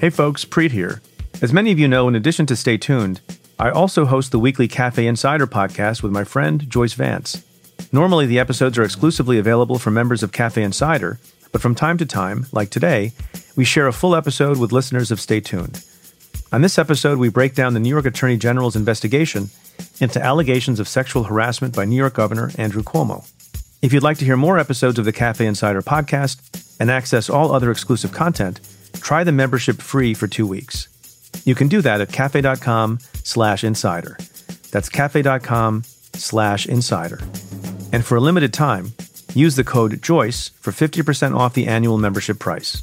Hey folks, Preet here. As many of you know, in addition to Stay Tuned, I also host the weekly Cafe Insider podcast with my friend Joyce Vance. Normally, the episodes are exclusively available for members of Cafe Insider, but from time to time, like today, we share a full episode with listeners of Stay Tuned. On this episode, we break down the New York Attorney General's investigation into allegations of sexual harassment by New York Governor Andrew Cuomo. If you'd like to hear more episodes of the Cafe Insider podcast and access all other exclusive content, try the membership free for two weeks. You can do that at cafe.com slash insider. That's cafe.com slash insider. And for a limited time, use the code JOYCE for 50% off the annual membership price.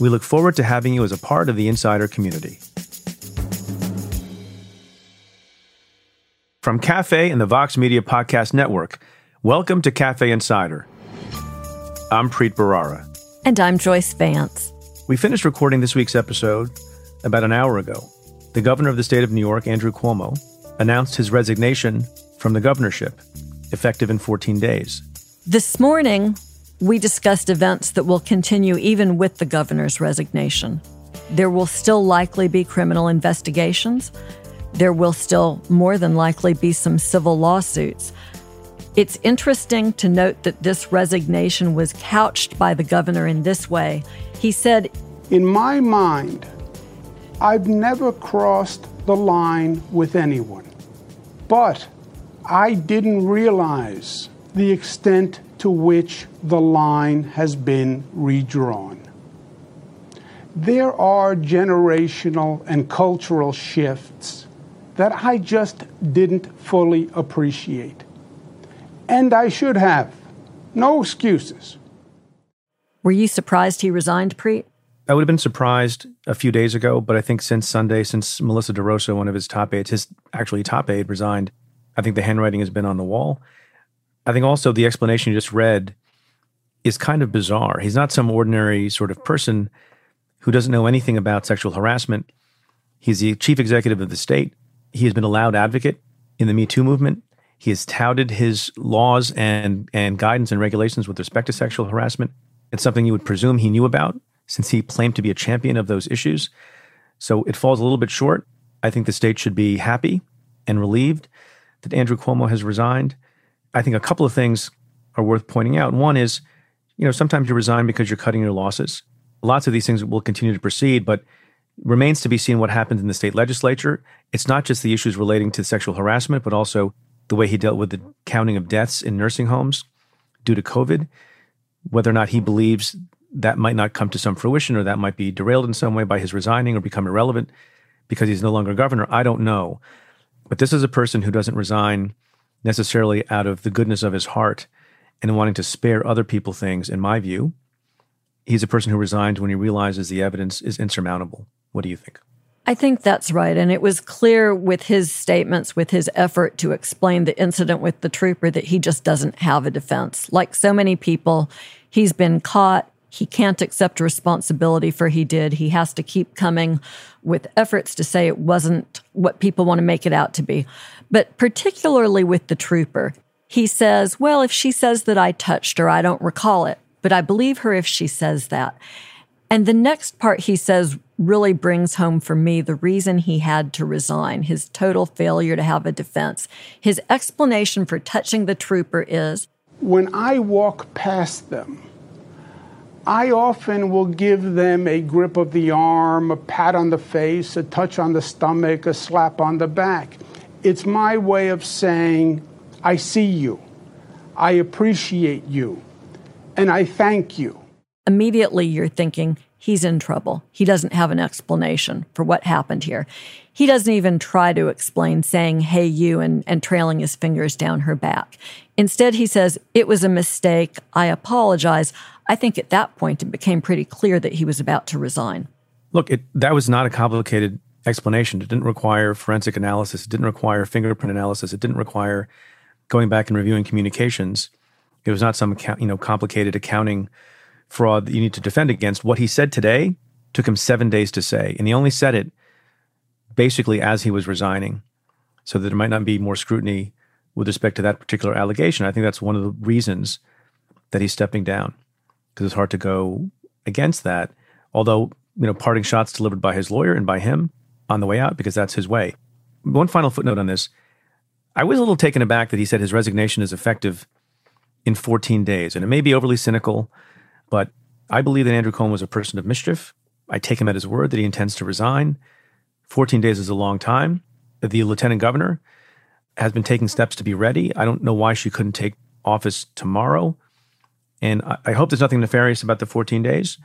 We look forward to having you as a part of the insider community. From Cafe and the Vox Media Podcast Network, welcome to Cafe Insider. I'm Preet Bharara. And I'm Joyce Vance. We finished recording this week's episode about an hour ago. The governor of the state of New York, Andrew Cuomo, announced his resignation from the governorship, effective in 14 days. This morning, we discussed events that will continue even with the governor's resignation. There will still likely be criminal investigations. There will still more than likely be some civil lawsuits. It's interesting to note that this resignation was couched by the governor in this way. He said, In my mind, I've never crossed the line with anyone, but I didn't realize the extent to which the line has been redrawn. There are generational and cultural shifts that I just didn't fully appreciate. And I should have. No excuses. Were you surprised he resigned, Preet? I would have been surprised a few days ago, but I think since Sunday, since Melissa DeRosa, one of his top aides, his actually top aide, resigned, I think the handwriting has been on the wall. I think also the explanation you just read is kind of bizarre. He's not some ordinary sort of person who doesn't know anything about sexual harassment. He's the chief executive of the state. He has been a loud advocate in the Me Too movement. He has touted his laws and, and guidance and regulations with respect to sexual harassment. It's something you would presume he knew about since he claimed to be a champion of those issues. So it falls a little bit short. I think the state should be happy and relieved that Andrew Cuomo has resigned. I think a couple of things are worth pointing out. One is, you know, sometimes you resign because you're cutting your losses. Lots of these things will continue to proceed, but remains to be seen what happens in the state legislature. It's not just the issues relating to sexual harassment, but also the way he dealt with the counting of deaths in nursing homes due to COVID, whether or not he believes that might not come to some fruition or that might be derailed in some way by his resigning or become irrelevant because he's no longer governor. I don't know. But this is a person who doesn't resign necessarily out of the goodness of his heart and wanting to spare other people things, in my view. He's a person who resigns when he realizes the evidence is insurmountable. What do you think? I think that's right. And it was clear with his statements, with his effort to explain the incident with the trooper, that he just doesn't have a defense. Like so many people, he's been caught. He can't accept responsibility for he did. He has to keep coming with efforts to say it wasn't what people want to make it out to be. But particularly with the trooper, he says, Well, if she says that I touched her, I don't recall it, but I believe her if she says that. And the next part he says really brings home for me the reason he had to resign, his total failure to have a defense. His explanation for touching the trooper is When I walk past them, I often will give them a grip of the arm, a pat on the face, a touch on the stomach, a slap on the back. It's my way of saying, I see you, I appreciate you, and I thank you. Immediately, you're thinking, he's in trouble. He doesn't have an explanation for what happened here. He doesn't even try to explain saying, hey, you, and, and trailing his fingers down her back. Instead, he says, it was a mistake. I apologize. I think at that point, it became pretty clear that he was about to resign. Look, it, that was not a complicated explanation. It didn't require forensic analysis. It didn't require fingerprint analysis. It didn't require going back and reviewing communications. It was not some you know complicated accounting fraud that you need to defend against. What he said today took him seven days to say, and he only said it basically as he was resigning, so that there might not be more scrutiny with respect to that particular allegation. I think that's one of the reasons that he's stepping down because it's hard to go against that. Although you know, parting shots delivered by his lawyer and by him on the way out because that's his way. One final footnote on this. I was a little taken aback that he said his resignation is effective in 14 days. And it may be overly cynical, but I believe that Andrew Cuomo was a person of mischief. I take him at his word that he intends to resign. 14 days is a long time. The lieutenant governor has been taking steps to be ready. I don't know why she couldn't take office tomorrow. And I, I hope there's nothing nefarious about the 14 days,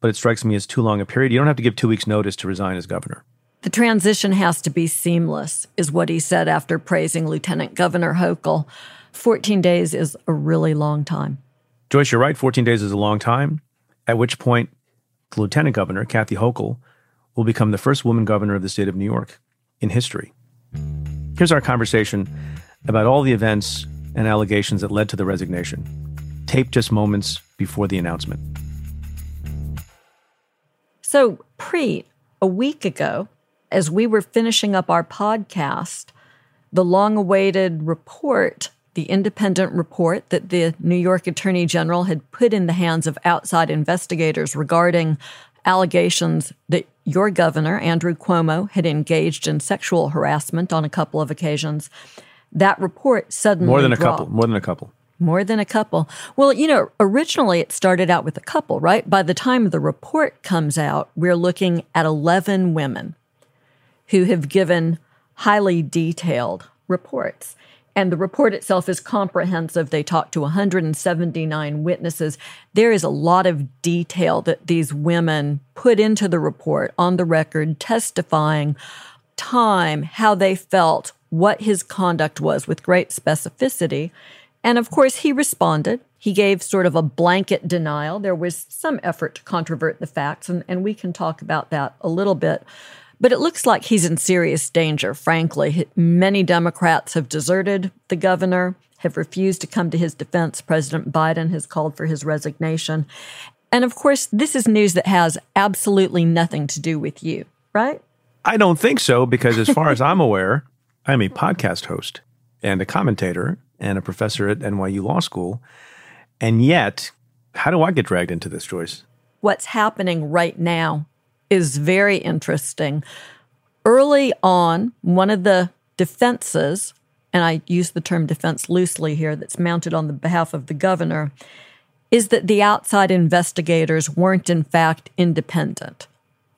but it strikes me as too long a period. You don't have to give two weeks' notice to resign as governor. The transition has to be seamless, is what he said after praising Lieutenant Governor Hochul. 14 days is a really long time. Joyce, you're right. 14 days is a long time, at which point the Lieutenant Governor, Kathy Hochul, will become the first woman governor of the state of New York in history. Here's our conversation about all the events and allegations that led to the resignation, taped just moments before the announcement. So, Preet, a week ago, as we were finishing up our podcast, the long awaited report, the independent report that the New York Attorney General had put in the hands of outside investigators regarding allegations that your governor, Andrew Cuomo, had engaged in sexual harassment on a couple of occasions. That report suddenly more than a dropped. couple, more than a couple. More than a couple. Well, you know, originally it started out with a couple, right? By the time the report comes out, we're looking at 11 women who have given highly detailed reports. And the report itself is comprehensive. They talked to 179 witnesses. There is a lot of detail that these women put into the report on the record, testifying time, how they felt, what his conduct was with great specificity. And of course, he responded. He gave sort of a blanket denial. There was some effort to controvert the facts, and, and we can talk about that a little bit. But it looks like he's in serious danger, frankly. Many Democrats have deserted the governor, have refused to come to his defense. President Biden has called for his resignation. And of course, this is news that has absolutely nothing to do with you, right? I don't think so, because as far as I'm aware, I'm a podcast host and a commentator and a professor at NYU Law School. And yet, how do I get dragged into this, Joyce? What's happening right now is very interesting. Early on, one of the defenses, and I use the term defense loosely here, that's mounted on the behalf of the governor, is that the outside investigators weren't in fact independent,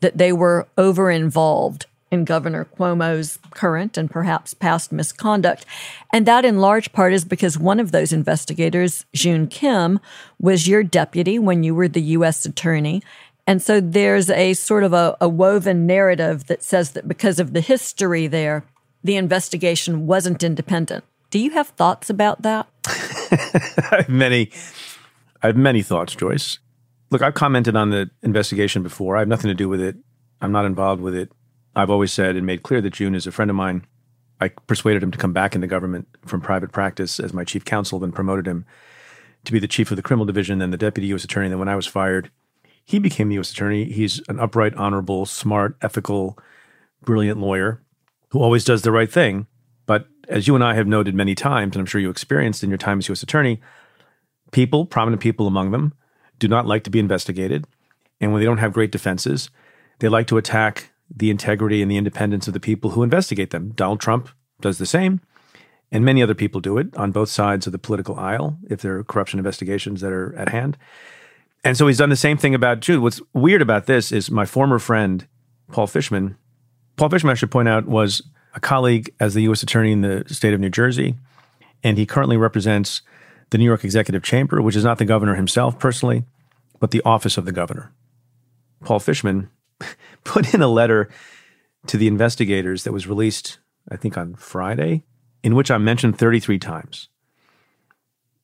that they were over involved in Governor Cuomo's current and perhaps past misconduct. And that, in large part, is because one of those investigators, June Kim, was your deputy when you were the U.S. attorney. And so there's a sort of a, a woven narrative that says that because of the history there, the investigation wasn't independent. Do you have thoughts about that? I have many. I have many thoughts, Joyce. Look, I've commented on the investigation before. I have nothing to do with it. I'm not involved with it. I've always said and made clear that June is a friend of mine. I persuaded him to come back into government from private practice as my chief counsel, then promoted him to be the chief of the criminal division, then the deputy U.S. attorney. Then when I was fired, he became the U.S. attorney. He's an upright, honorable, smart, ethical, brilliant lawyer who always does the right thing. But as you and I have noted many times, and I'm sure you experienced in your time as U.S. attorney, people, prominent people among them, do not like to be investigated. And when they don't have great defenses, they like to attack the integrity and the independence of the people who investigate them. Donald Trump does the same, and many other people do it on both sides of the political aisle if there are corruption investigations that are at hand. And so he's done the same thing about June. What's weird about this is my former friend, Paul Fishman. Paul Fishman, I should point out, was a colleague as the U.S. Attorney in the state of New Jersey. And he currently represents the New York Executive Chamber, which is not the governor himself personally, but the office of the governor. Paul Fishman put in a letter to the investigators that was released, I think, on Friday, in which I'm mentioned 33 times.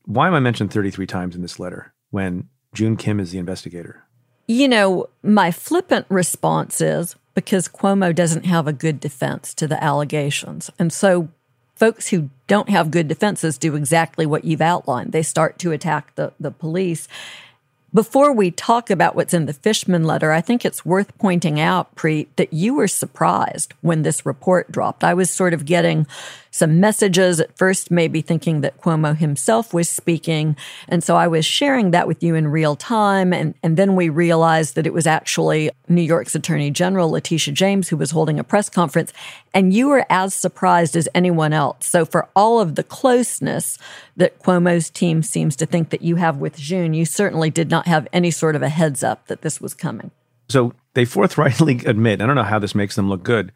Why am I mentioned 33 times in this letter when June Kim is the investigator? You know, my flippant response is because Cuomo doesn't have a good defense to the allegations. And so folks who don't have good defenses do exactly what you've outlined. They start to attack the, the police. Before we talk about what's in the Fishman letter, I think it's worth pointing out, Preet, that you were surprised when this report dropped. I was sort of getting some messages at first, maybe thinking that Cuomo himself was speaking. And so I was sharing that with you in real time. And, and then we realized that it was actually New York's Attorney General, Letitia James, who was holding a press conference. And you were as surprised as anyone else. So for all of the closeness that Cuomo's team seems to think that you have with June, you certainly did not have any sort of a heads up that this was coming. So they forthrightly admit, I don't know how this makes them look good,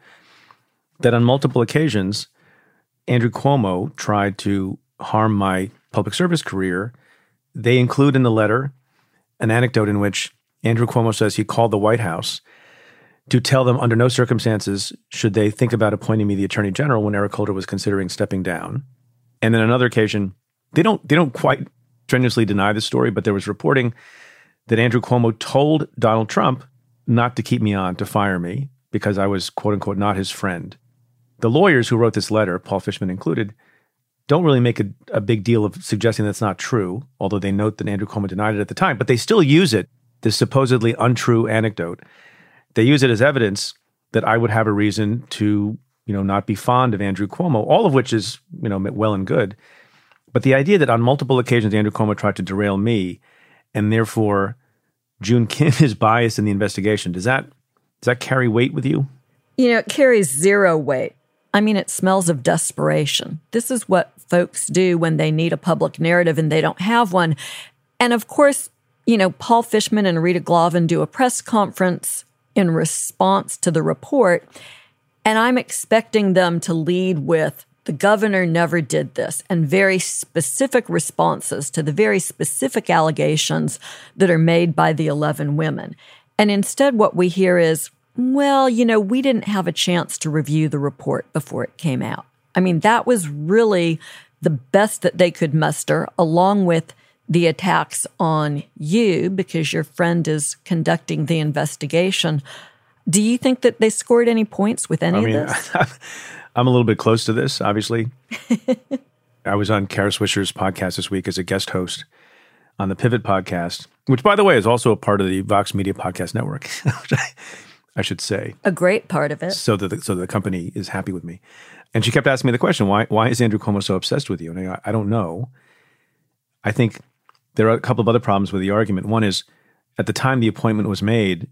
that on multiple occasions, Andrew Cuomo tried to harm my public service career. They include in the letter an anecdote in which Andrew Cuomo says he called the White House to tell them under no circumstances should they think about appointing me the attorney general when Eric Holder was considering stepping down. And then another occasion, they don't they don't quite strenuously deny the story, but there was reporting that Andrew Cuomo told Donald Trump not to keep me on, to fire me, because I was quote unquote not his friend. The lawyers who wrote this letter, Paul Fishman included, don't really make a, a big deal of suggesting that's not true, although they note that Andrew Cuomo denied it at the time, but they still use it, this supposedly untrue anecdote. They use it as evidence that I would have a reason to, you know, not be fond of Andrew Cuomo, all of which is, you know, well and good. But the idea that on multiple occasions Andrew Cuomo tried to derail me and therefore June Kim is biased in the investigation. Does that does that carry weight with you? You know, it carries zero weight. I mean, it smells of desperation. This is what folks do when they need a public narrative and they don't have one. And of course, you know, Paul Fishman and Rita Glavin do a press conference in response to the report. And I'm expecting them to lead with the governor never did this, and very specific responses to the very specific allegations that are made by the 11 women. And instead, what we hear is, well, you know, we didn't have a chance to review the report before it came out. I mean, that was really the best that they could muster, along with the attacks on you because your friend is conducting the investigation. Do you think that they scored any points with any I mean, of this? I'm a little bit close to this, obviously. I was on Kara Swisher's podcast this week as a guest host on the Pivot podcast, which, by the way, is also a part of the Vox Media Podcast Network, I, should say. A great part of it. So that the, so the company is happy with me. And she kept asking me the question, why, why is Andrew Cuomo so obsessed with you? And I, I don't know. I think there are a couple of other problems with the argument. One is at the time the appointment was made,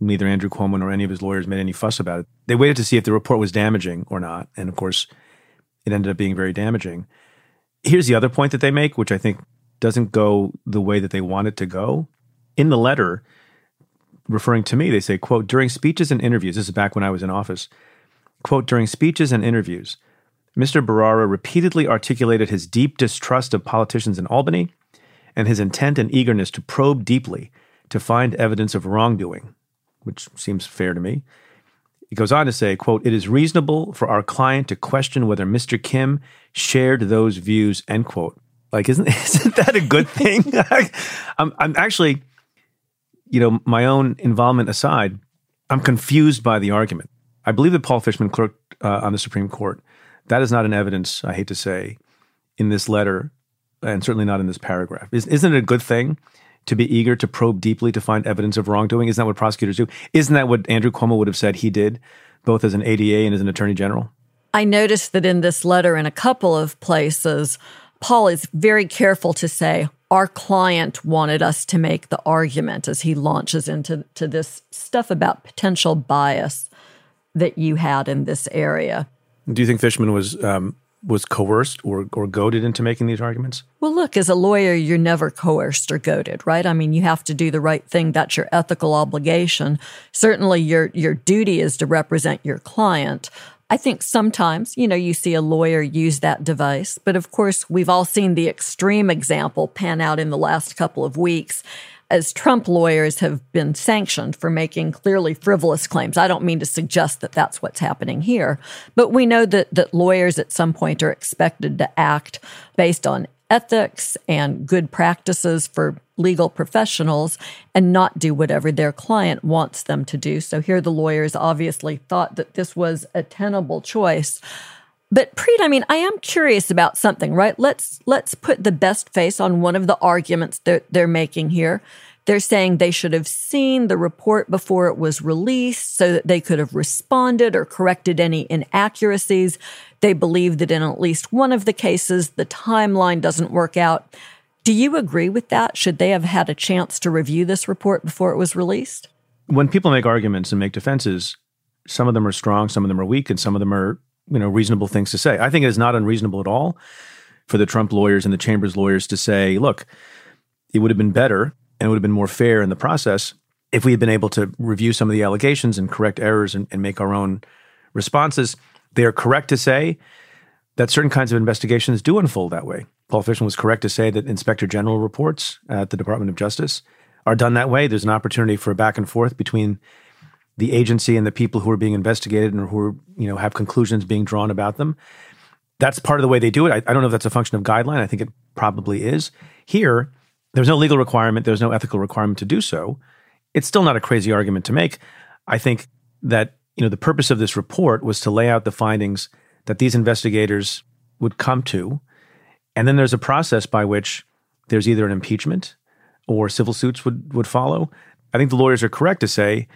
neither Andrew Cuomo nor any of his lawyers made any fuss about it. They waited to see if the report was damaging or not. And of course, it ended up being very damaging. Here's the other point that they make, which I think doesn't go the way that they want it to go. In the letter, referring to me, they say, quote, during speeches and interviews, this is back when I was in office, quote, during speeches and interviews, Mr. Bharara repeatedly articulated his deep distrust of politicians in Albany and his intent and eagerness to probe deeply to find evidence of wrongdoing which seems fair to me. It goes on to say, quote, it is reasonable for our client to question whether Mr. Kim shared those views, end quote. Like, isn't, isn't that a good thing? I'm, I'm actually, you know, my own involvement aside, I'm confused by the argument. I believe that Paul Fishman clerked uh, on the Supreme Court. That is not an evidence, I hate to say, in this letter, and certainly not in this paragraph. Isn't it a good thing to be eager to probe deeply to find evidence of wrongdoing? Isn't that what prosecutors do? Isn't that what Andrew Cuomo would have said he did, both as an ADA and as an attorney general? I noticed that in this letter, in a couple of places, Paul is very careful to say, our client wanted us to make the argument as he launches into to this stuff about potential bias that you had in this area. Do you think Fishman was um, was coerced or, or goaded into making these arguments? Well, look, as a lawyer, you're never coerced or goaded, right? I mean, you have to do the right thing. That's your ethical obligation. Certainly, your, your duty is to represent your client. I think sometimes, you know, you see a lawyer use that device, but of course, we've all seen the extreme example pan out in the last couple of weeks as Trump lawyers have been sanctioned for making clearly frivolous claims. I don't mean to suggest that that's what's happening here, but we know that, that lawyers at some point are expected to act based on ethics and good practices for legal professionals and not do whatever their client wants them to do. So here the lawyers obviously thought that this was a tenable choice. But Preet, I mean, I am curious about something, right? Let's let's put the best face on one of the arguments that they're making here. They're saying they should have seen the report before it was released so that they could have responded or corrected any inaccuracies. They believe that in at least one of the cases, the timeline doesn't work out. Do you agree with that? Should they have had a chance to review this report before it was released? When people make arguments and make defenses, some of them are strong, some of them are weak, and some of them are, you know, reasonable things to say. I think it is not unreasonable at all for the Trump lawyers and the Chambers lawyers to say, look, it would have been better and it would have been more fair in the process if we had been able to review some of the allegations and correct errors and, and make our own responses. They are correct to say that certain kinds of investigations do unfold that way. Paul Fishman was correct to say that Inspector General reports at the Department of Justice are done that way. There's an opportunity for a back and forth between the agency and the people who are being investigated and who are, you know have conclusions being drawn about them. That's part of the way they do it. I, I don't know if that's a function of guideline. I think it probably is. Here, there's no legal requirement, there's no ethical requirement to do so. It's still not a crazy argument to make. I think that you know the purpose of this report was to lay out the findings that these investigators would come to, and then there's a process by which there's either an impeachment or civil suits would would follow. I think the lawyers are correct to say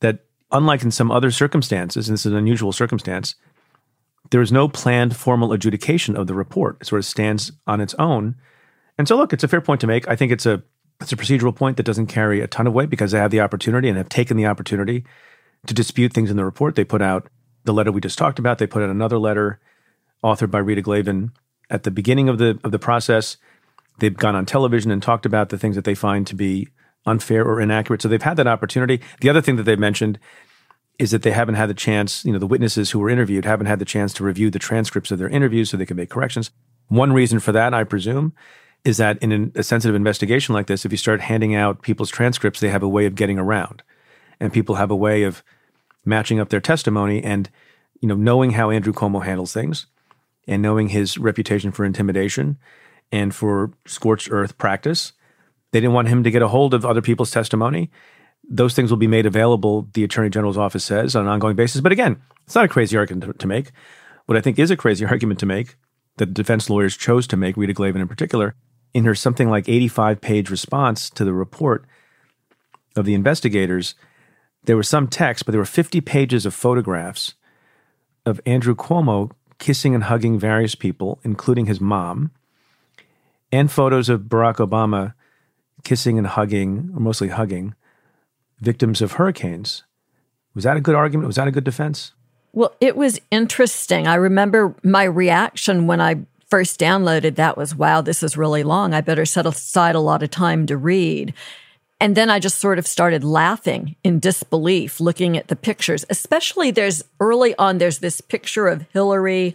that unlike in some other circumstances, and this is an unusual circumstance, there is no planned formal adjudication of the report. It sort of stands on its own and so, look, it's a fair point to make. I think it's a it's a procedural point that doesn't carry a ton of weight because they have the opportunity and have taken the opportunity to dispute things in the report. They put out the letter we just talked about. They put out another letter authored by Rita Glavin at the beginning of the of the process. They've gone on television and talked about the things that they find to be unfair or inaccurate. So they've had that opportunity. The other thing that they've mentioned is that they haven't had the chance, you know, the witnesses who were interviewed haven't had the chance to review the transcripts of their interviews so they can make corrections. One reason for that, I presume, is that in a sensitive investigation like this, if you start handing out people's transcripts, they have a way of getting around, and people have a way of matching up their testimony and you know knowing how Andrew Cuomo handles things, and knowing his reputation for intimidation and for scorched earth practice. They didn't want him to get a hold of other people's testimony. Those things will be made available, the Attorney General's office says, on an ongoing basis. But again, it's not a crazy argument to, make. What I think is a crazy argument to make, that the defense lawyers chose to make, Rita Glavin in particular, in her something like 85 page response to the report of the investigators, there was some text, but there were 50 pages of photographs of Andrew Cuomo kissing and hugging various people, including his mom, and photos of Barack Obama kissing and hugging, or mostly hugging, victims of hurricanes. Was that a good argument? Was that a good defense? Well, it was interesting. I remember my reaction when I first downloaded that was, wow, this is really long. I better set aside a lot of time to read. And then I just sort of started laughing in disbelief looking at the pictures, especially there's early on, there's this picture of Hillary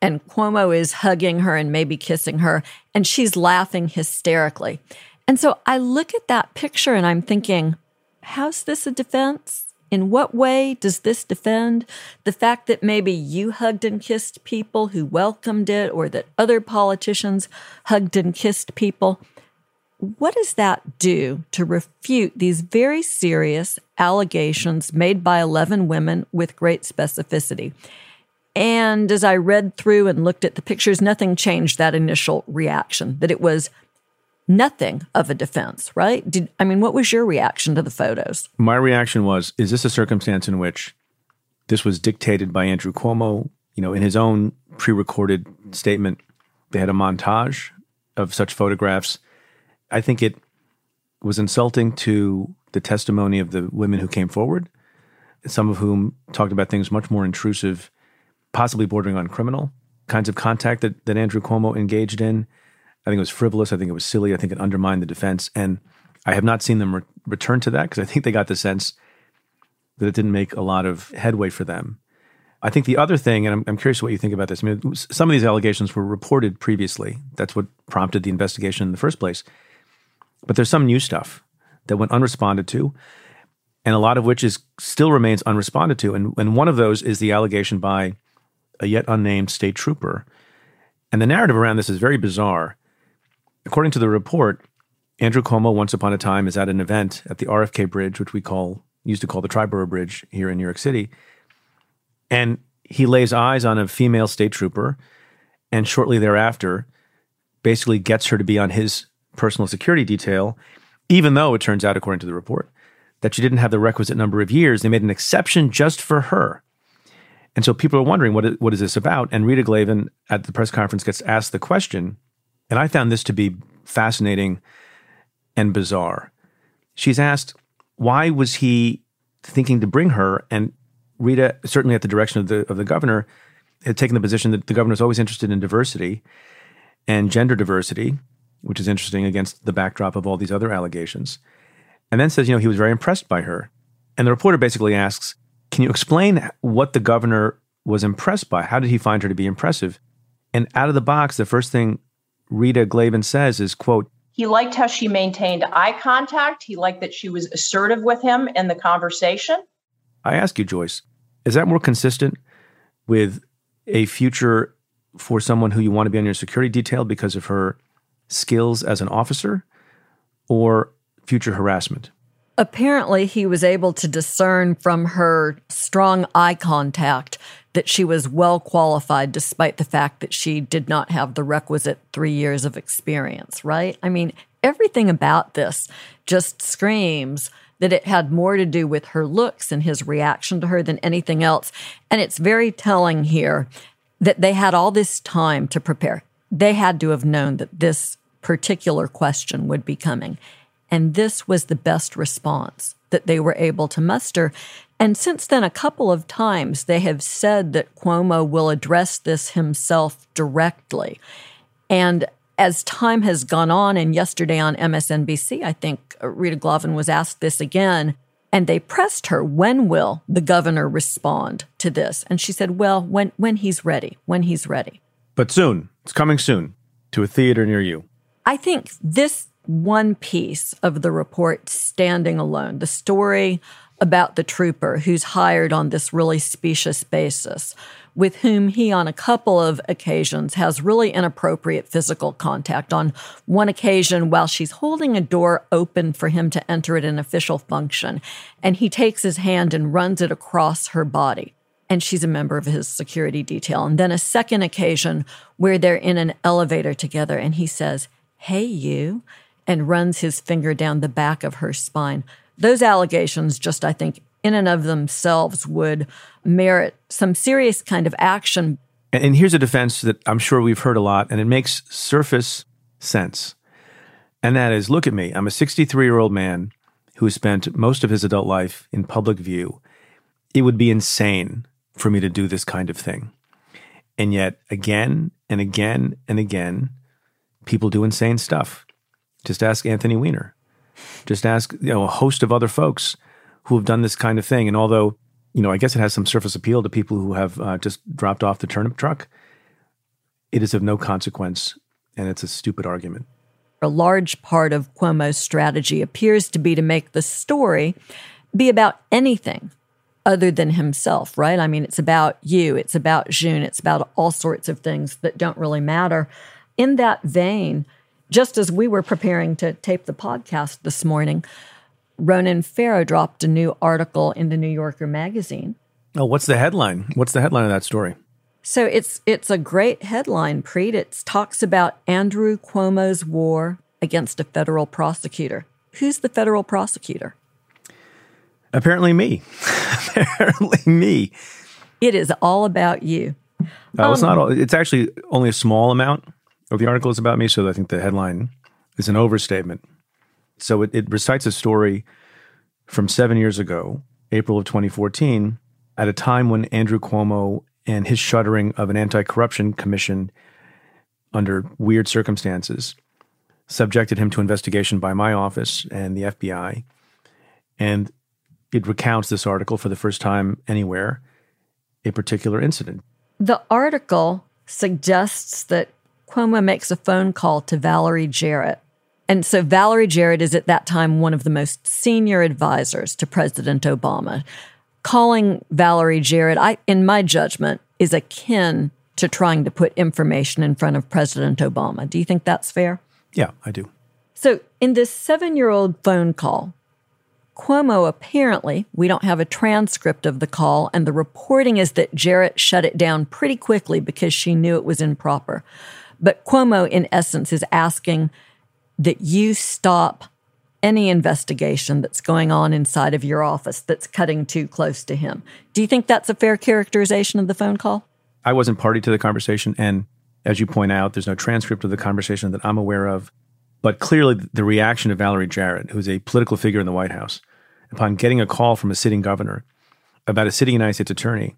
and Cuomo is hugging her and maybe kissing her, and she's laughing hysterically. And so I look at that picture and I'm thinking, how's this a defense? In what way does this defend the fact that maybe you hugged and kissed people who welcomed it or that other politicians hugged and kissed people? What does that do to refute these very serious allegations made by 11 women with great specificity? And as I read through and looked at the pictures, nothing changed that initial reaction that it was nothing of a defense, right? Did I mean what was your reaction to the photos? My reaction was is this a circumstance in which this was dictated by Andrew Cuomo, you know, in his own pre-recorded statement they had a montage of such photographs. I think it was insulting to the testimony of the women who came forward, some of whom talked about things much more intrusive, possibly bordering on criminal kinds of contact that, that Andrew Cuomo engaged in. I think it was frivolous. I think it was silly. I think it undermined the defense. And I have not seen them re- return to that because I think they got the sense that it didn't make a lot of headway for them. I think the other thing, and I'm, I'm curious what you think about this. I mean, some of these allegations were reported previously. That's what prompted the investigation in the first place. But there's some new stuff that went unresponded to, and a lot of which is still remains unresponded to. And, and one of those is the allegation by a yet unnamed state trooper. And the narrative around this is very bizarre. According to the report, Andrew Cuomo, once upon a time, is at an event at the RFK Bridge, which we call used to call the Triborough Bridge here in New York City, and he lays eyes on a female state trooper, and shortly thereafter, basically gets her to be on his personal security detail, even though it turns out, according to the report, that she didn't have the requisite number of years. They made an exception just for her. And so people are wondering, what is, what is this about? And Rita Glavin at the press conference gets asked the question. And I found this to be fascinating and bizarre. She's asked, why was he thinking to bring her? And Rita, certainly at the direction of the, of the governor, had taken the position that the governor is always interested in diversity and gender diversity, which is interesting against the backdrop of all these other allegations. And then says, you know, he was very impressed by her. And the reporter basically asks, can you explain what the governor was impressed by? How did he find her to be impressive? And out of the box, the first thing Rita Glavin says is, quote, he liked how she maintained eye contact. He liked that she was assertive with him in the conversation. I ask you, Joyce, is that more consistent with a future for someone who you want to be on your security detail because of her skills as an officer or future harassment? Apparently, he was able to discern from her strong eye contact that she was well qualified despite the fact that she did not have the requisite three years of experience, right? I mean, everything about this just screams that it had more to do with her looks and his reaction to her than anything else. And it's very telling here that they had all this time to prepare. They had to have known that this particular question would be coming. And this was the best response that they were able to muster. And since then, a couple of times they have said that Cuomo will address this himself directly. And as time has gone on, and yesterday on MSNBC, I think Rita Glavin was asked this again, and they pressed her, when will the governor respond to this? And she said, well, when, when he's ready, when he's ready. But soon, it's coming soon to a theater near you. I think this one piece of the report standing alone, the story about the trooper who's hired on this really specious basis, with whom he, on a couple of occasions, has really inappropriate physical contact. On one occasion, while she's holding a door open for him to enter at an official function, and he takes his hand and runs it across her body. And she's a member of his security detail. And then a second occasion where they're in an elevator together, and he says, Hey, you, and runs his finger down the back of her spine. Those allegations, just I think, in and of themselves would merit some serious kind of action. And, here's a defense that I'm sure we've heard a lot, and it makes surface sense. And that is look at me. I'm a 63 year old man who has spent most of his adult life in public view. It would be insane for me to do this kind of thing. And yet, again and again and again, people do insane stuff. Just ask Anthony Weiner. Just ask you know a host of other folks who have done this kind of thing. And although you know, I guess it has some surface appeal to people who have uh, just dropped off the turnip truck. It is of no consequence, and it's a stupid argument. A large part of Cuomo's strategy appears to be to make the story be about anything other than himself, right? I mean, it's about you, it's about June, it's about all sorts of things that don't really matter. In that vein, just as we were preparing to tape the podcast this morning, Ronan Farrow dropped a new article in the New Yorker magazine. Oh, what's the headline? What's the headline of that story? So it's it's a great headline, Preet. It talks about Andrew Cuomo's war against a federal prosecutor. Who's the federal prosecutor? Apparently me. Apparently me. It is all about you. No, um, it's not. All, it's actually only a small amount the article is about me, so I think the headline is an overstatement. So it, it recites a story from seven years ago, April of 2014, at a time when Andrew Cuomo and his shuttering of an anti corruption commission under weird circumstances subjected him to investigation by my office and the FBI. And it recounts this article for the first time anywhere, a particular incident. The article suggests that Cuomo makes a phone call to Valerie Jarrett. And so Valerie Jarrett is at that time one of the most senior advisors to President Obama. Calling Valerie Jarrett, I, in my judgment, is akin to trying to put information in front of President Obama. Do you think that's fair? Yeah, I do. So, in this seven year old phone call, Cuomo apparently, we don't have a transcript of the call, and the reporting is that Jarrett shut it down pretty quickly because she knew it was improper. But Cuomo, in essence, is asking that you stop any investigation that's going on inside of your office that's cutting too close to him. Do you think that's a fair characterization of the phone call? I wasn't party to the conversation. And as you point out, there's no transcript of the conversation that I'm aware of. But clearly, the reaction of Valerie Jarrett, who's a political figure in the White House, upon getting a call from a sitting governor about a sitting United States attorney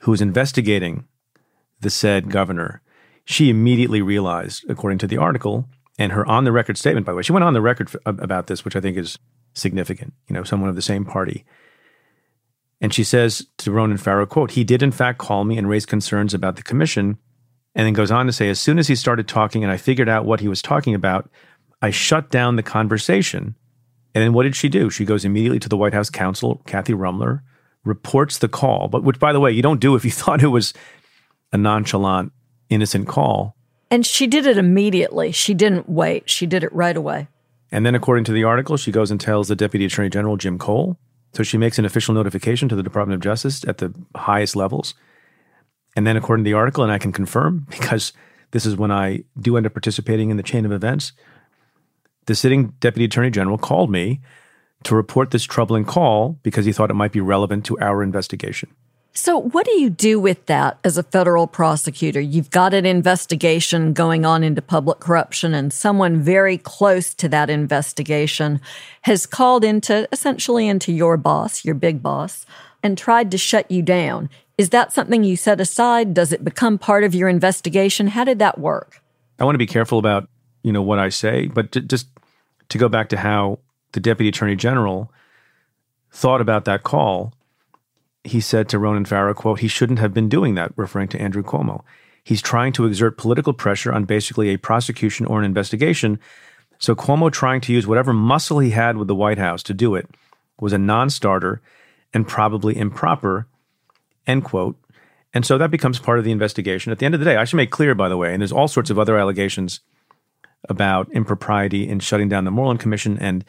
who was investigating the said governor, she immediately realized, according to the article and her on the record statement, by the way, she went on the record about this, which I think is significant, you know, someone of the same party. And she says to Ronan Farrow, quote, he did in fact call me and raise concerns about the commission. And then goes on to say, as soon as he started talking and I figured out what he was talking about, I shut down the conversation. And then what did she do? She goes immediately to the White House counsel, Kathy Ruemmler, reports the call, but which, by the way, you don't do if you thought it was a nonchalant, innocent call. And she did it immediately. She didn't wait. She did it right away. And then, according to the article, she goes and tells the Deputy Attorney General, Jim Cole. So she makes an official notification to the Department of Justice at the highest levels. And then, according to the article, and I can confirm because this is when I do end up participating in the chain of events, the sitting Deputy Attorney General called me to report this troubling call because he thought it might be relevant to our investigation. So, what do you do with that as a federal prosecutor? You've got an investigation going on into public corruption, and someone very close to that investigation has called into essentially into your boss, your big boss, and tried to shut you down. Is that something you set aside? Does it become part of your investigation? How did that work? I want to be careful about you know what I say, but to, just to go back to how the deputy attorney general thought about that call, he said to Ronan Farrow, quote, he shouldn't have been doing that, referring to Andrew Cuomo. He's trying to exert political pressure on basically a prosecution or an investigation. So Cuomo trying to use whatever muscle he had with the White House to do it was a non-starter and probably improper, end quote. And so that becomes part of the investigation. At the end of the day, I should make clear, by the way, and there's all sorts of other allegations about impropriety in shutting down the Moreland Commission and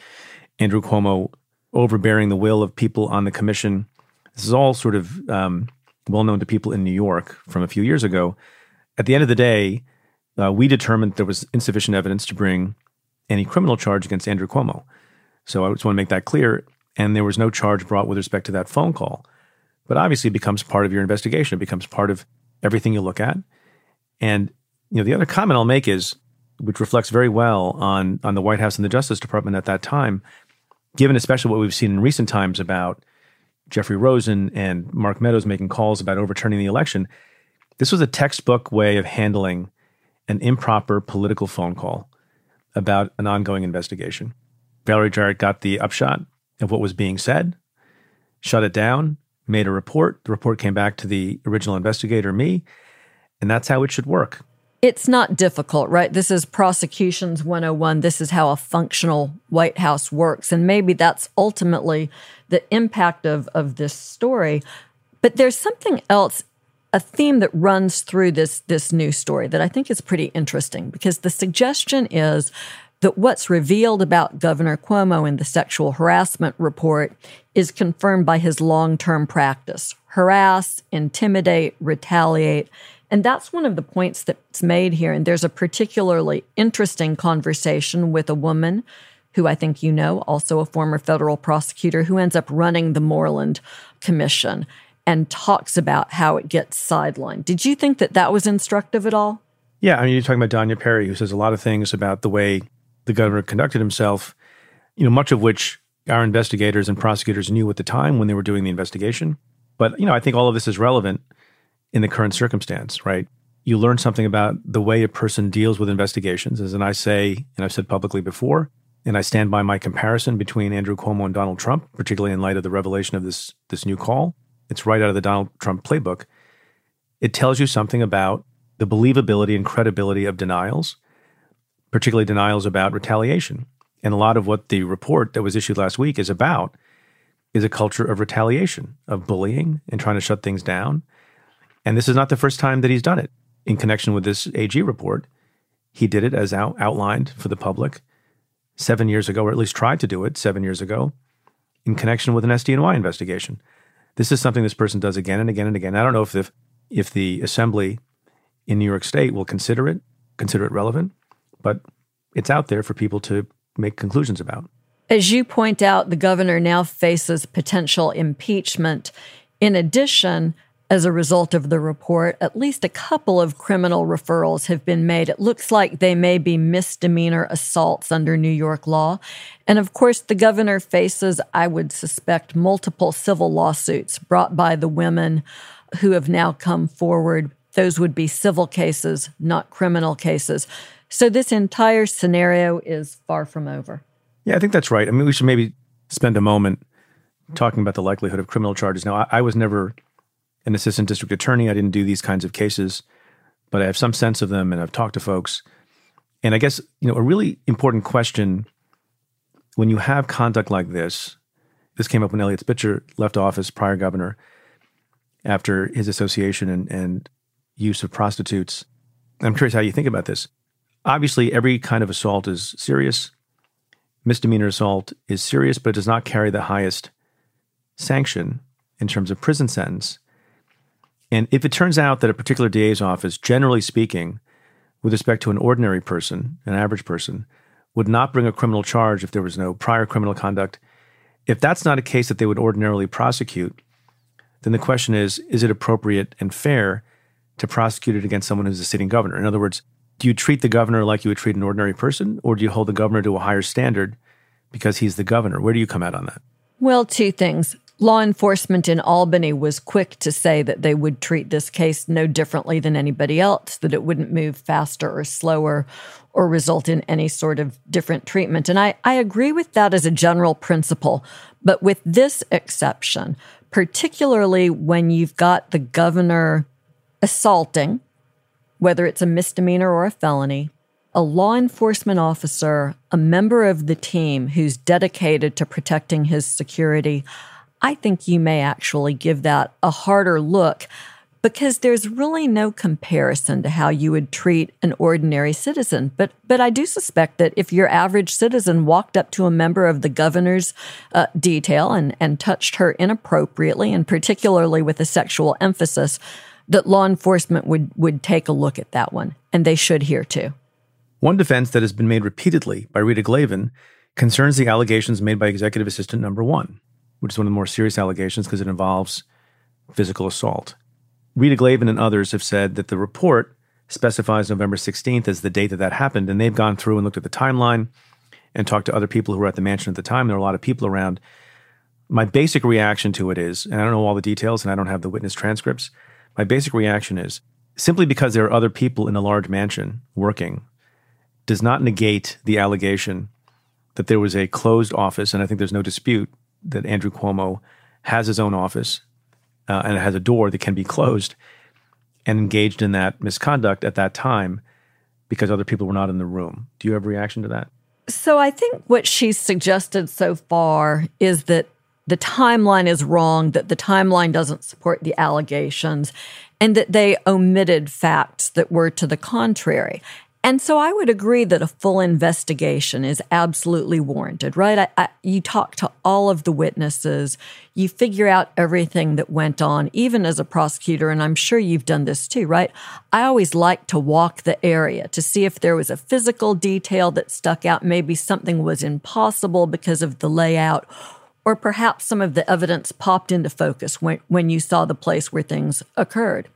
Andrew Cuomo overbearing the will of people on the commission. This is all sort of um, well known to people in New York from a few years ago. At the end of the day, uh, we determined there was insufficient evidence to bring any criminal charge against Andrew Cuomo. So I just want to make that clear. And there was no charge brought with respect to that phone call. But obviously, it becomes part of your investigation. It becomes part of everything you look at. And you know, the other comment I'll make is which reflects very well on on the White House and the Justice Department at that time, given especially what we've seen in recent times about Jeffrey Rosen and Mark Meadows making calls about overturning the election. This was a textbook way of handling an improper political phone call about an ongoing investigation. Valerie Jarrett got the upshot of what was being said, shut it down, made a report. The report came back to the original investigator, me, and that's how it should work. It's not difficult, right? This is prosecutions 101. This is how a functional White House works. And maybe that's ultimately the impact of, of this story. But there's something else, a theme that runs through this, this new story that I think is pretty interesting because the suggestion is that what's revealed about Governor Cuomo in the sexual harassment report is confirmed by his long term practice harass, intimidate, retaliate and that's one of the points that's made here. And there's a particularly interesting conversation with a woman who I think you know, also a former federal prosecutor, who ends up running the Moreland Commission and talks about how it gets sidelined. Did you think that that was instructive at all? Yeah. I mean, you're talking about Danya Perry, who says a lot of things about the way the governor conducted himself, you know, much of which our investigators and prosecutors knew at the time when they were doing the investigation. But, you know, I think all of this is relevant in the current circumstance, right? You learn something about the way a person deals with investigations. As and I say, and I've said publicly before, and I stand by my comparison between Andrew Cuomo and Donald Trump, particularly in light of the revelation of this this new call. It's right out of the Donald Trump playbook. It tells you something about the believability and credibility of denials, particularly denials about retaliation. And a lot of what the report that was issued last week is about is a culture of retaliation, of bullying and trying to shut things down and this is not the first time that he's done it. In connection with this AG report, he did it as out, outlined for the public seven years ago, or at least tried to do it seven years ago, in connection with an SDNY investigation. This is something this person does again and again and again. I don't know if the, if the assembly in New York State will consider it, consider it relevant, but it's out there for people to make conclusions about. As you point out, the governor now faces potential impeachment. In addition, as a result of the report, at least a couple of criminal referrals have been made. It looks like they may be misdemeanor assaults under New York law. And of course, the governor faces, I would suspect, multiple civil lawsuits brought by the women who have now come forward. Those would be civil cases, not criminal cases. So this entire scenario is far from over. Yeah, I think that's right. I mean, we should maybe spend a moment talking about the likelihood of criminal charges. Now, I, I was never an assistant district attorney. I didn't do these kinds of cases, but I have some sense of them and I've talked to folks. And I guess, you know, a really important question when you have conduct like this, this came up when Eliot Spitzer left office, prior governor, after his association and, and use of prostitutes. I'm curious how you think about this. Obviously, every kind of assault is serious misdemeanor assault is serious, but it does not carry the highest sanction in terms of prison sentence. And if it turns out that a particular DA's office, generally speaking, with respect to an ordinary person, an average person, would not bring a criminal charge if there was no prior criminal conduct, if that's not a case that they would ordinarily prosecute, then the question is is it appropriate and fair to prosecute it against someone who's a sitting governor? In other words, do you treat the governor like you would treat an ordinary person, or do you hold the governor to a higher standard because he's the governor? Where do you come out on that? Well, two things. Law enforcement in Albany was quick to say that they would treat this case no differently than anybody else, that it wouldn't move faster or slower or result in any sort of different treatment. And I, I agree with that as a general principle. But with this exception, particularly when you've got the governor assaulting, whether it's a misdemeanor or a felony, a law enforcement officer, a member of the team who's dedicated to protecting his security, I think you may actually give that a harder look because there's really no comparison to how you would treat an ordinary citizen. But but I do suspect that if your average citizen walked up to a member of the governor's uh, detail and and touched her inappropriately, and particularly with a sexual emphasis, that law enforcement would would take a look at that one, and they should here too. One defense that has been made repeatedly by Rita Glavin concerns the allegations made by executive assistant number one, which is one of the more serious allegations because it involves physical assault. Rita Glavin and others have said that the report specifies November 16th as the date that that happened, and they've gone through and looked at the timeline and talked to other people who were at the mansion at the time. There were a lot of people around. My basic reaction to it is, and I don't know all the details and I don't have the witness transcripts, my basic reaction is simply because there are other people in a large mansion working does not negate the allegation that there was a closed office. And I think there's no dispute that Andrew Cuomo has his own office uh, and it has a door that can be closed and engaged in that misconduct at that time because other people were not in the room. Do you have a reaction to that? So I think what she's suggested so far is that the timeline is wrong, that the timeline doesn't support the allegations, and that they omitted facts that were to the contrary. And so I would agree that a full investigation is absolutely warranted, right? I, I, you talk to all of the witnesses, you figure out everything that went on, even as a prosecutor, and I'm sure you've done this too, right? I always like to walk the area to see if there was a physical detail that stuck out. Maybe something was impossible because of the layout, or perhaps some of the evidence popped into focus when, when you saw the place where things occurred.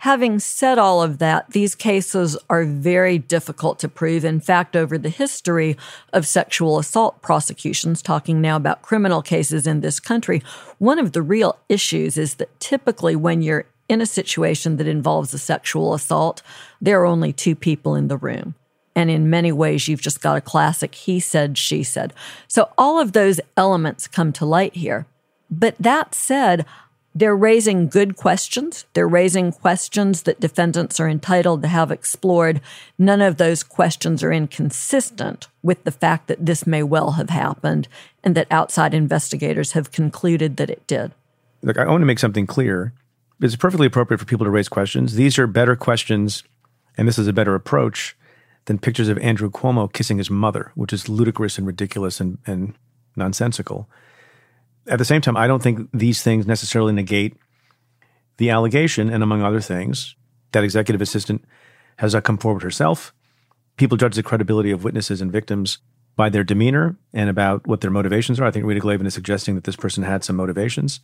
Having said all of that, these cases are very difficult to prove. In fact, over the history of sexual assault prosecutions, talking now about criminal cases in this country, one of the real issues is that typically when you're in a situation that involves a sexual assault, there are only two people in the room. And in many ways, you've just got a classic he said, she said. So all of those elements come to light here. But that said, they're raising good questions. They're raising questions that defendants are entitled to have explored. None of those questions are inconsistent with the fact that this may well have happened and that outside investigators have concluded that it did. Look, I want to make something clear. It's perfectly appropriate for people to raise questions. These are better questions, and this is a better approach than pictures of Andrew Cuomo kissing his mother, which is ludicrous and ridiculous and, and nonsensical. At the same time, I don't think these things necessarily negate the allegation, and among other things, that executive assistant has not come forward herself. People judge the credibility of witnesses and victims by their demeanor and about what their motivations are. I think Rita Glavin is suggesting that this person had some motivations.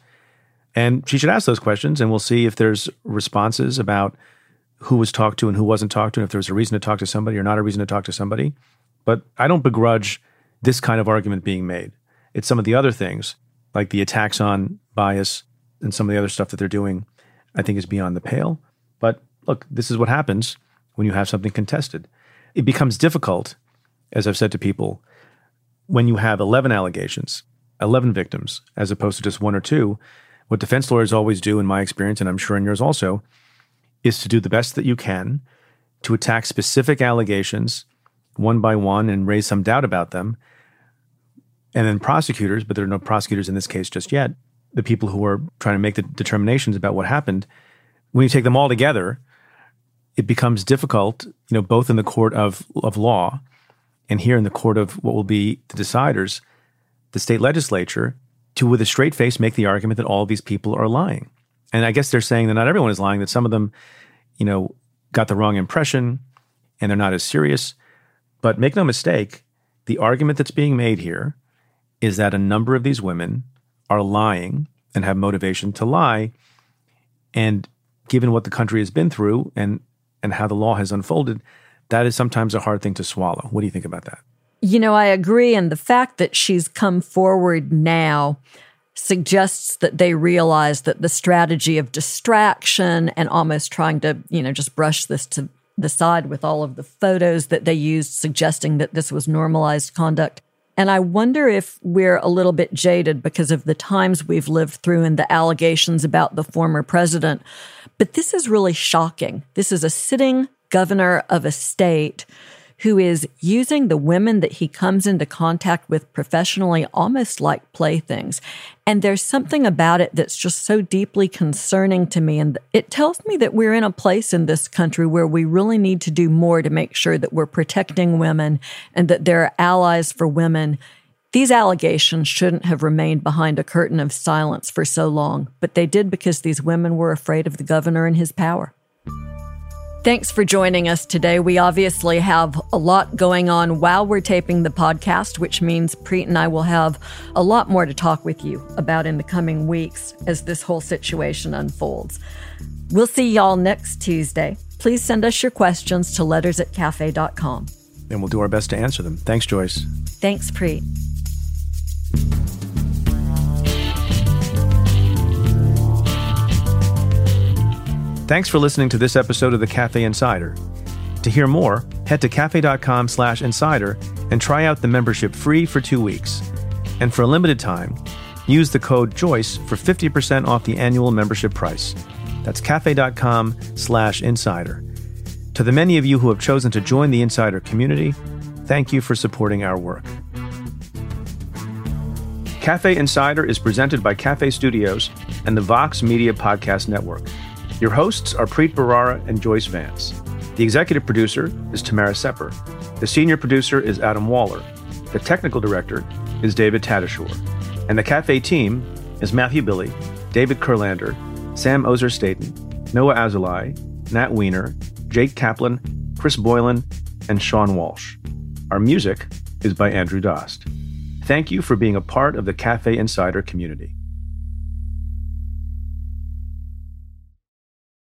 And she should ask those questions, and we'll see if there's responses about who was talked to and who wasn't talked to, and if there's a reason to talk to somebody or not a reason to talk to somebody. But I don't begrudge this kind of argument being made. It's some of the other things, like the attacks on bias and some of the other stuff that they're doing, I think is beyond the pale. But look, this is what happens when you have something contested. It becomes difficult, as I've said to people, when you have 11 allegations, 11 victims, as opposed to just one or two. What defense lawyers always do, in my experience, and I'm sure in yours also, is to do the best that you can to attack specific allegations one by one and raise some doubt about them. And then prosecutors, but there are no prosecutors in this case just yet, the people who are trying to make the determinations about what happened, when you take them all together, it becomes difficult, you know, both in the court of, of law and here in the court of what will be the deciders, the state legislature, to with a straight face make the argument that all of these people are lying. And I guess they're saying that not everyone is lying, that some of them, you know, got the wrong impression and they're not as serious. But make no mistake, the argument that's being made here is that a number of these women are lying and have motivation to lie. And given what the country has been through and and how the law has unfolded, that is sometimes a hard thing to swallow. What do you think about that? You know, I agree. And the fact that she's come forward now suggests that they realize that the strategy of distraction and almost trying to, you know, just brush this to the side with all of the photos that they used, suggesting that this was normalized conduct. And I wonder if we're a little bit jaded because of the times we've lived through and the allegations about the former president. But this is really shocking. This is a sitting governor of a state who is using the women that he comes into contact with professionally almost like playthings. And there's something about it that's just so deeply concerning to me. And it tells me that we're in a place in this country where we really need to do more to make sure that we're protecting women and that there are allies for women. These allegations shouldn't have remained behind a curtain of silence for so long, but they did because these women were afraid of the governor and his power. Thanks for joining us today. We obviously have a lot going on while we're taping the podcast, which means Preet and I will have a lot more to talk with you about in the coming weeks as this whole situation unfolds. We'll see y'all next Tuesday. Please send us your questions to letters at cafe.com. And we'll do our best to answer them. Thanks, Joyce. Thanks, Preet. Thanks for listening to this episode of the Cafe Insider. To hear more, head to cafe.com slash insider and try out the membership free for two weeks. And for a limited time, use the code JOYCE for 50% off the annual membership price. That's cafe.com slash insider. To the many of you who have chosen to join the insider community, thank you for supporting our work. Cafe Insider is presented by Cafe Studios and the Vox Media Podcast Network. Your hosts are Preet Bharara and Joyce Vance. The executive producer is Tamara Sepper. The senior producer is Adam Waller. The technical director is David Tatasciore. And the cafe team is Matthew Billy, David Kurlander, Sam Ozer Staten, Noah Azulai, Nat Weiner, Jake Kaplan, Chris Boylan, and Sean Walsh. Our music is by Andrew Dost. Thank you for being a part of the Cafe Insider community.